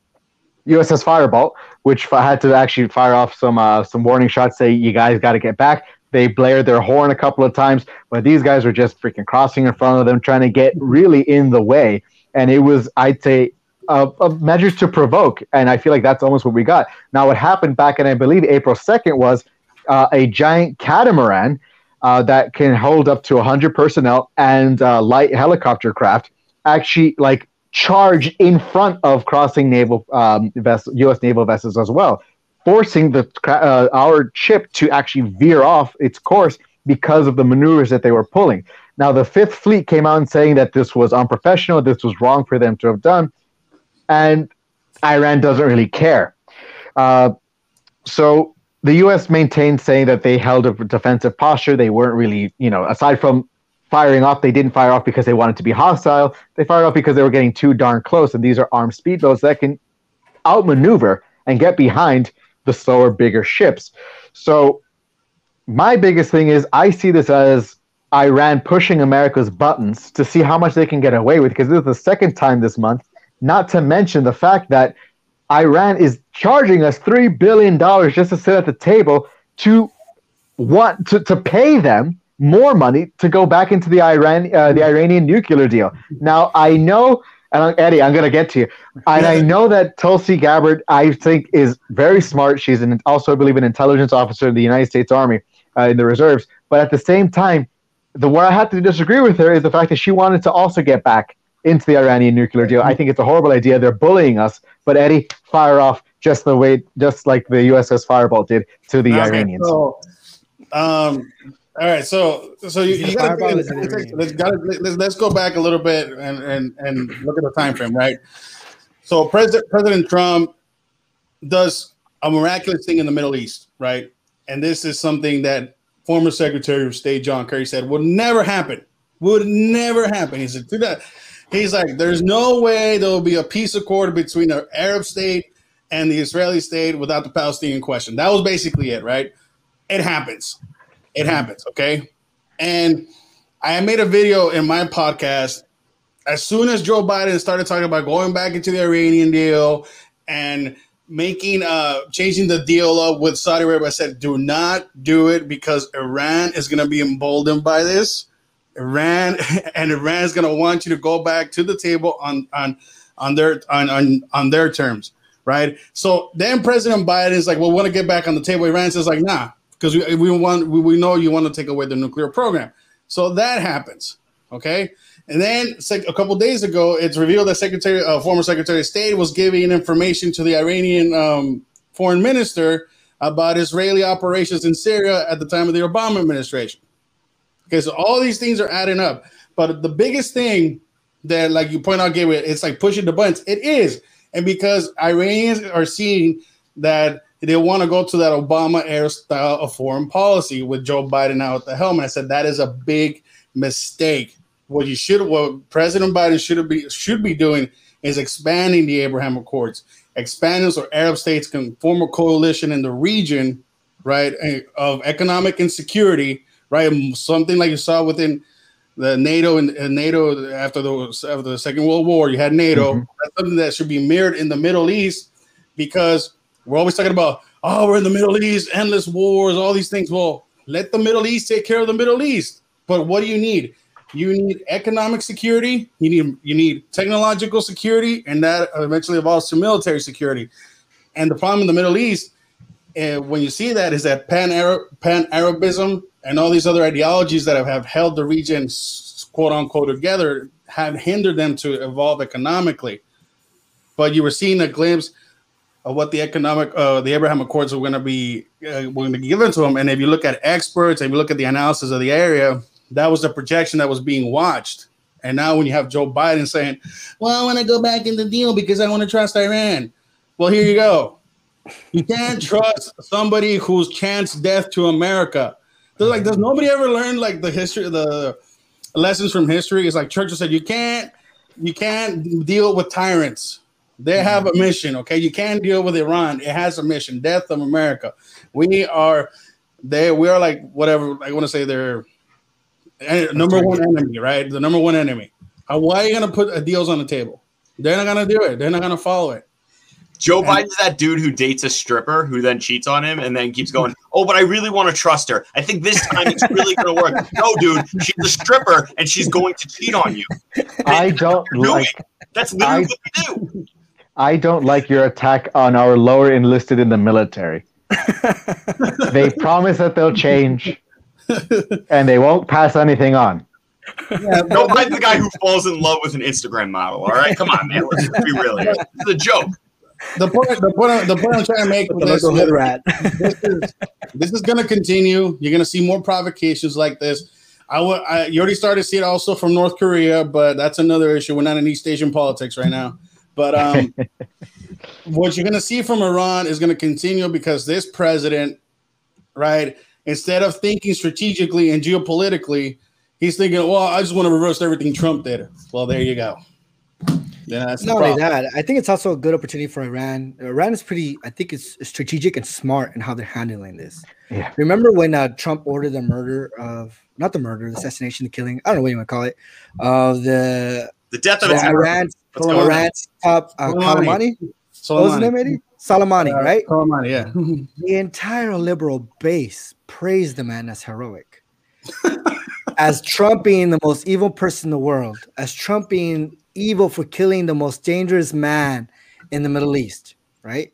USS Firebolt, which had to actually fire off some uh, some warning shots, say you guys got to get back. They blared their horn a couple of times, but these guys were just freaking crossing in front of them, trying to get really in the way. And it was, I'd say, a, measures to provoke. And I feel like that's almost what we got. Now, what happened back in, I believe, April 2nd was uh, a giant catamaran uh, that can hold up to 100 personnel and uh, light helicopter craft actually like charge in front of crossing naval um, vessel, U.S. naval vessels as well, forcing the uh, our ship to actually veer off its course because of the maneuvers that they were pulling. Now, the Fifth Fleet came out and saying that this was unprofessional, this was wrong for them to have done, and Iran doesn't really care. Uh, so the U.S. maintained saying that they held a defensive posture. They weren't really, you know, aside from firing off, they didn't fire off because they wanted to be hostile. They fired off because they were getting too darn close. And these are armed speedboats that can outmaneuver and get behind the slower, bigger ships. So my biggest thing is I see this as Iran pushing America's buttons to see how much they can get away with because this is the second time this month. Not to mention the fact that Iran is charging us three billion dollars just to sit at the table to want to, to pay them more money to go back into the Iran uh, the Iranian nuclear deal. Now I know, and I'm- Eddie, I'm going to get to you, and I know that Tulsi Gabbard I think is very smart. She's an, also, I believe, an intelligence officer in the United States Army uh, in the reserves. But at the same time, the where I have to disagree with her is the fact that she wanted to also get back into the Iranian nuclear deal. I think it's a horrible idea. They're bullying us. But Eddie, fire off just the way, just like the USS Firebolt did to the Okay, Iranians. So, um, all right, so so you, you gotta, Fireball think- is an Iranian. let's, gotta, let's, let's go back a little bit and, and and look at the time frame, right? So President President Trump does a miraculous thing in the Middle East, right? And this is something that former Secretary of State John Kerry said would never happen. Would never happen. He said, "Do that." He's like, "There's no way there will be a peace accord between the Arab state and the Israeli state without the Palestinian question." That was basically it, right? It happens. It happens. Okay, and I made a video in my podcast as soon as Joe Biden started talking about going back into the Iranian deal and making uh changing the deal up with Saudi Arabia, I said, do not do it because Iran is gonna be emboldened by this. Iran and Iran is gonna want you to go back to the table on on on their on on, on their terms, right? So then President Biden is like, well, we want to get back on the table. Iran says like, nah, because we, we want we, we know you want to take away the nuclear program. So that happens. Okay. And then sec- a couple days ago, it's revealed that Secretary, uh, former Secretary of State, was giving information to the Iranian um, foreign minister about Israeli operations in Syria at the time of the Obama administration. Okay, so all these things are adding up, but the biggest thing that, like you point out, Gabriel, it's like pushing the buttons. It is, and because Iranians are seeing that they want to go to that Obama era style of foreign policy with Joe Biden out at the helm. And I said that is a big mistake. What you should, what President Biden should be should be doing is expanding the Abraham Accords, expanding so Arab states can form a coalition in the region, right, of economic insecurity, right, something like you saw within the NATO and, and, NATO after the after the Second World War, you had NATO. Mm-hmm. That's something that should be mirrored in the Middle East because we're always talking about oh we're in the Middle East, endless wars, all these things. Well, let the Middle East take care of the Middle East. But what do you need? You need economic security. You need you need technological security, and that eventually evolves to military security. And the problem in the Middle East, uh, when you see that, is that pan pan Arabism and all these other ideologies that have, have held the region quote unquote together have hindered them to evolve economically. But you were seeing a glimpse of what the economic uh, the Abraham Accords were going to be uh, going to be given to them. And if you look at experts, if you look at the analysis of the area, that was the projection that was being watched. And now when you have Joe Biden saying, "Well, I want to go back in the deal because I want to trust Iran," well, here you go. You can't trust somebody who's chanced death to America. They're like, does nobody ever learn like the history, the lessons from history? It's like Churchill said, you can't, you can't deal with tyrants. They mm-hmm. have a mission, okay? You can't deal with Iran. It has a mission, death of America. We are they we are like whatever I want to say they're eh, number one enemy, right? The number one enemy. Why are you gonna put deals on the table? They're not gonna do it. They're not gonna follow it. Joe and, Biden's that dude who dates a stripper who then cheats on him and then keeps going, Oh, but I really want to trust her. I think this time it's really going to work. No, dude, she's a stripper and she's going to cheat on you. I don't like. That's literally I, what we do. I don't like your attack on our lower enlisted in the military. they promise that they'll change and they won't pass anything on. Yeah, no, I'm the guy who falls in love with an Instagram model. All right, come on, man. Let's be real here. It's a joke the point, the point, the point I'm trying to make with this, this is this is going to continue. You're going to see more provocations like this. I, w- I you already started to see it also from North Korea, but that's another issue. We're not in East Asian politics right now. But um, what you're going to see from Iran is going to continue because this president, right, instead of thinking strategically and geopolitically, he's thinking, well, I just want to reverse everything Trump did. Well, there you go. Yeah, that's not only that. I think it's also a good opportunity for Iran. Iran is pretty. I think it's strategic and smart in how they're handling this. Yeah. Remember when uh, Trump ordered the murder of not the murder, the assassination, the killing. I don't know what you want to call it. Of uh, the the death of the Iran, Iran's top uh, Soleimani. What was his name, Eddie? Soleimani, uh, right? Soleimani, yeah. the entire liberal base praised the man as heroic. as Trump being the most evil person in the world, as Trump being evil for killing the most dangerous man in the Middle East, right?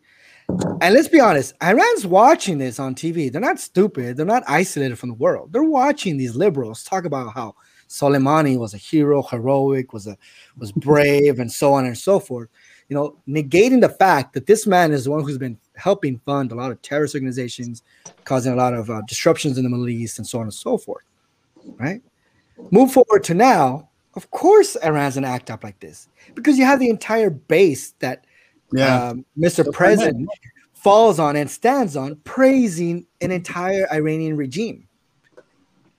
And let's be honest, Iran's watching this on TV. They're not stupid. They're not isolated from the world. They're watching these liberals talk about how Soleimani was a hero, heroic, was a was brave, and so on and so forth. You know, negating the fact that this man is the one who's been helping fund a lot of terrorist organizations, causing a lot of uh, disruptions in the Middle East, and so on and so forth. Right. Move forward to now, of course, Iran's gonna act up like this because you have the entire base that yeah. um, Mr. So President falls on and stands on, praising an entire Iranian regime.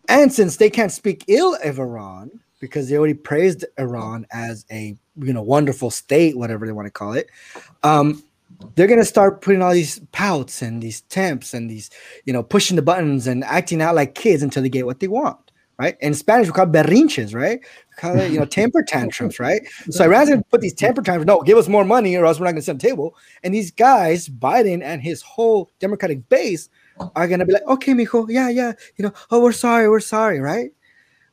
And since they can't speak ill of Iran because they already praised Iran as a you know wonderful state, whatever they want to call it, um, they're gonna start putting all these pouts and these temps and these you know pushing the buttons and acting out like kids until they get what they want right? In Spanish, we call it berrinches, right? We call it, you know, temper tantrums, right? So Iran's gonna put these temper tantrums, no, give us more money or else we're not gonna sit on the table. And these guys, Biden and his whole Democratic base, are gonna be like, okay, mijo, yeah, yeah, you know, oh, we're sorry, we're sorry, right?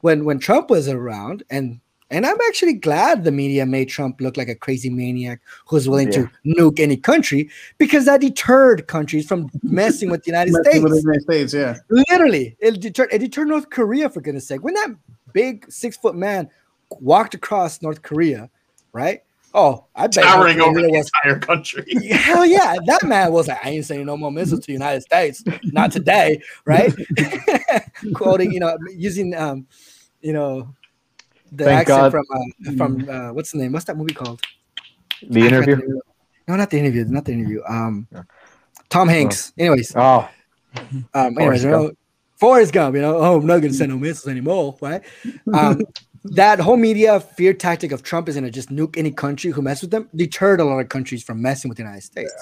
When when Trump was around and and I'm actually glad the media made Trump look like a crazy maniac who's willing yeah. to nuke any country because that deterred countries from messing with the United States. With the United States, yeah. Literally, it deterred, it deterred North Korea for goodness sake. When that big six foot man walked across North Korea, right? Oh, I bet towering over the was, entire country. Hell yeah, that man was like, I ain't sending no more missiles to the United States, not today, right? Quoting, you know, using um, you know, the Thank accent God. from uh, from mm. uh, what's the name? What's that movie called? The interview. No, not the interview. Not the interview. Um, Tom Hanks. Anyways, Oh, um, anyways, you know, Forrest Gump, you know, oh, I'm not gonna send no missiles anymore, right? Um, that whole media fear tactic of Trump is gonna just nuke any country who mess with them deterred a lot of countries from messing with the United States,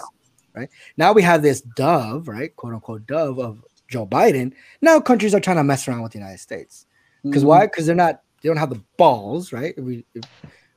right? Now we have this dove, right, quote unquote dove of Joe Biden. Now countries are trying to mess around with the United States because mm-hmm. why? Because they're not, they don't have the balls, right? If we, if,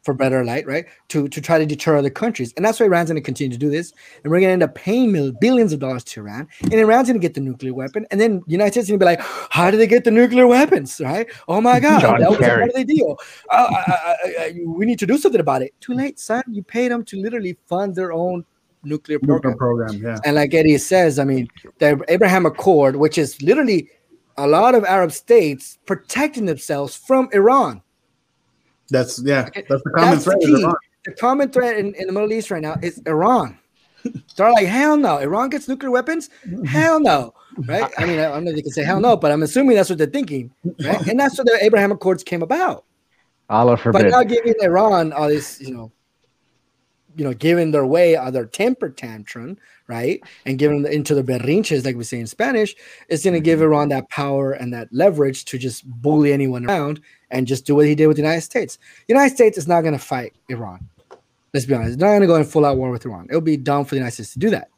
for better light, right? To to try to deter other countries, and that's why Iran's going to continue to do this, and we're going to end up paying mil- billions of dollars to Iran, and Iran's going to get the nuclear weapon, and then the United States is going to be like, how did they get the nuclear weapons, right? Oh my God, John that was Kerry. part of the deal. Uh, I, I, I, I- we need to do something about it. Too late, son. You paid them to literally fund their own nuclear program. program. Yeah. And like Eddie says, I mean, the Abraham Accord, which is literally a lot of Arab states protecting themselves from Iran. That's yeah. Okay, That's the common That's the thread. is key. Iran. The common thread in, in the Middle East right now is Iran. They're like, hell no. Iran gets nuclear weapons? Hell no. Right? I mean, I don't know if they can say hell no, but I'm assuming that's what they're thinking. Right? And that's what the Abraham Accords came about. Allah But now giving Iran all this, you know, you know, giving their way, uh, their temper tantrum, right, and giving them into the berrinches, like we say in Spanish, is going to give Iran that power and that leverage to just bully anyone around and just do what he did with the United States. The United States is not going to fight Iran. Let's be honest, it's not going to go in full out war with Iran. It'll be dumb for the United States to do that.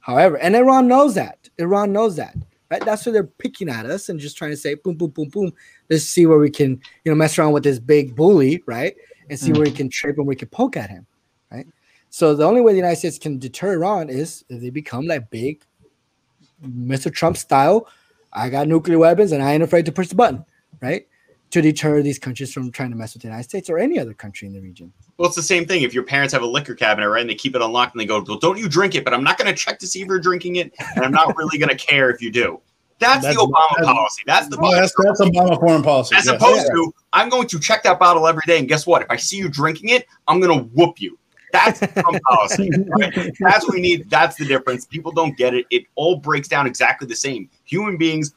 However, and Iran knows that. Iran knows that. Right? That's why they're picking at us and just trying to say, boom, boom, boom, boom. Let's see where we can, you know, mess around with this big bully, right? And see where we mm. can trip and we can poke at him, right? So the only way the United States can deter Iran is if they become like big, Mr. Trump style. I got nuclear weapons and I ain't afraid to push the button, right? To deter these countries from trying to mess with the United States or any other country in the region. Well, it's the same thing. If your parents have a liquor cabinet, right, and they keep it unlocked, and they go, "Well, don't you drink it?" But I'm not going to check to see if you're drinking it, and I'm not really going to care if you do. That's, That's- the Obama that's- policy. That's the Oh, that's that's Obama foreign policy. As yes. opposed to, I'm going to check that bottle every day, and guess what? If I see you drinking it, I'm going to whoop you. That's Trump policy. Right? That's what we need. That's the difference. People don't get it. It all breaks down exactly the same. Human beings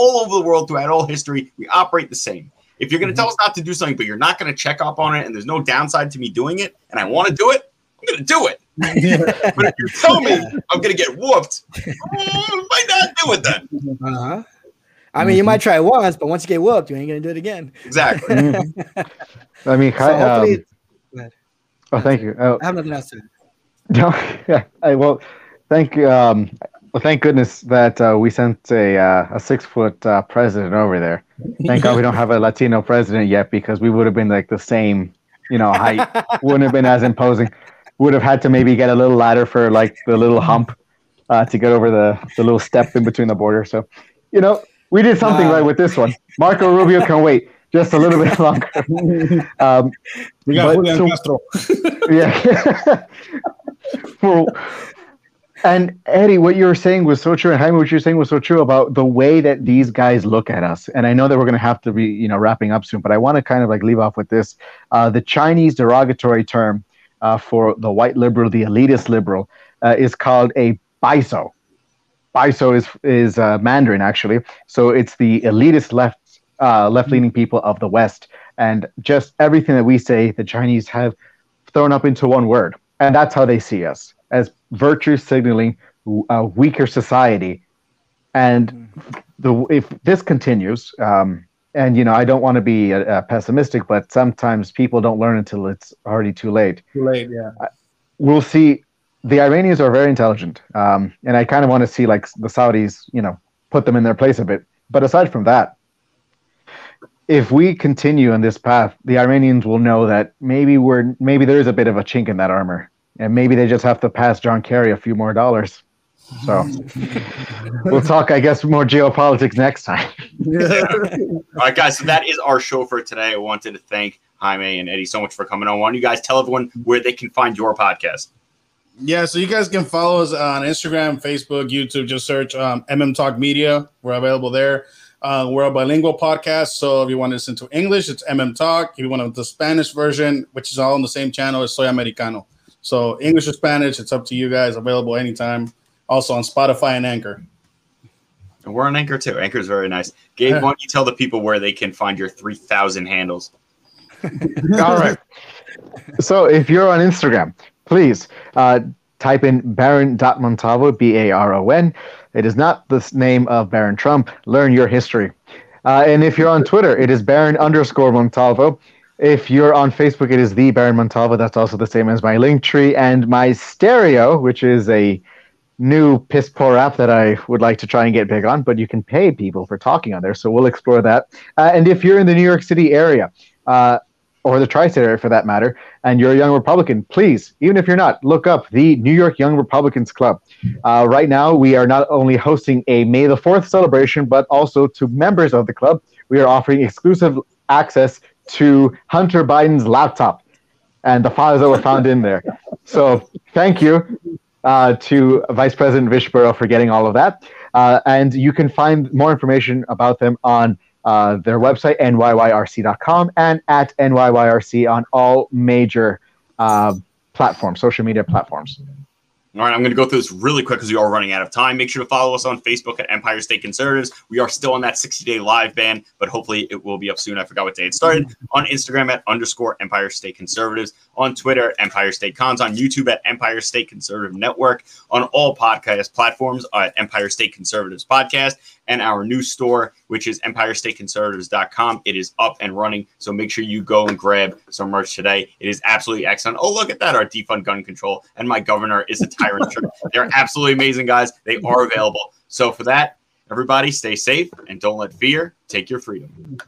all over the world throughout all history, we operate the same. If you're going to tell us not to do something, but you're not going to check up on it, and there's no downside to me doing it, and I want to do it, I'm going to do it. But if you tell me I'm going to get whooped, mm, might not do it then. Uh-huh. I mean, you might try it once, but once you get whooped, you ain't gonna do it again. Exactly. I mean, So hi- hopefully, um, oh, thank you. Oh, I have nothing else to. No, yeah. I, well, thank um, well, thank goodness that uh, we sent a uh, a six foot uh, president over there. Thank God we don't have a Latino president yet because we would have been like the same, you know, height. Wouldn't have been as imposing. Would have had to maybe get a little ladder for like the little hump uh, to get over the the little step in between the border. So, you know, we did something Wow. right with this one. Marco Rubio can wait just a little bit longer. Um, we got Julian so- Castro. yeah. well, and Eddie, what you were saying was so true, and Jaime, what you were saying was so true about the way that these guys look at us. And I know that we're going to have to be, you know, wrapping up soon, but I want to kind of like leave off with this: uh, the Chinese derogatory term uh, for the white liberal, the elitist liberal, uh, is called a baizuo. Baizuo is is uh, Mandarin actually, so it's the elitist left uh, left leaning people of the West, and just everything that we say, the Chinese have thrown up into one word, and that's how they see us as virtue signaling a weaker society. And the if this continues, um, and you know, I don't want to be uh, uh, pessimistic, but sometimes people don't learn until it's already too late Too late, yeah. we'll see. The Iranians are very intelligent, um, and I kind of want to see like the Saudis, you know, put them in their place a bit. But aside from that, if we continue on this path, the Iranians will know that maybe we're maybe there is a bit of a chink in that armor, and maybe they just have to pass John Kerry a few more dollars. So we'll talk, I guess, more geopolitics next time. All right, guys. So that is our show for today. I wanted to thank Jaime and Eddie so much for coming on. Why don't you guys tell everyone where they can find your podcast? Yeah, so you guys can follow us on Instagram, Facebook, YouTube. Just search um, MM Talk Media. We're available there. Uh, we're a bilingual podcast, so if you want to listen to English, it's MM Talk. If you want the Spanish version, which is all on the same channel, it's Soy Americano. So English or Spanish, it's up to you guys. Available anytime. Also on Spotify and Anchor. And we're on Anchor too. Anchor is very nice. Gabe, why don't you tell the people where they can find your 3,000 handles? All right. So if you're on Instagram, please uh, type in Baron.Montalvo, B A R O N. It is not the name of Baron Trump. Learn your history. Uh, and if you're on Twitter, it is Baron underscore Montalvo. If you're on Facebook, it is the Baron Montalvo. That's also the same as my Linktree and my stereo, which is a new piss poor app that I would like to try and get big on, but you can pay people for talking on there. So we'll explore that. Uh, and if you're in the New York City area, uh, or the tri-state area for that matter, and you're a young Republican, please, even if you're not, look up the New York Young Republicans Club. Uh, right now, we are not only hosting a May the 4th celebration, but also to members of the club, we are offering exclusive access to Hunter Biden's laptop and the files that were found in there. So thank you uh, to Vice President Vishborough for getting all of that. Uh, and you can find more information about them on uh, their website, nyyrc.com, and at nyyrc on all major uh, platforms, social media platforms. All right, I'm going to go through this really quick because we are running out of time. Make sure to follow us on Facebook at Empire State Conservatives. We are still on that 60 day live ban, but hopefully it will be up soon. I forgot what day it started. On Instagram at underscore Empire State Conservatives. On Twitter, Empire State Cons. On YouTube at Empire State Conservative Network. On all podcast platforms at Empire State Conservatives Podcast and our new store, which is empirestateconservatives.com. It is up and running. So make sure you go and grab some merch today. It is absolutely excellent. Oh, look at that. Our defund gun control and my governor is a tyrant. They're absolutely amazing, guys. They are available. So for that, everybody stay safe and don't let fear take your freedom.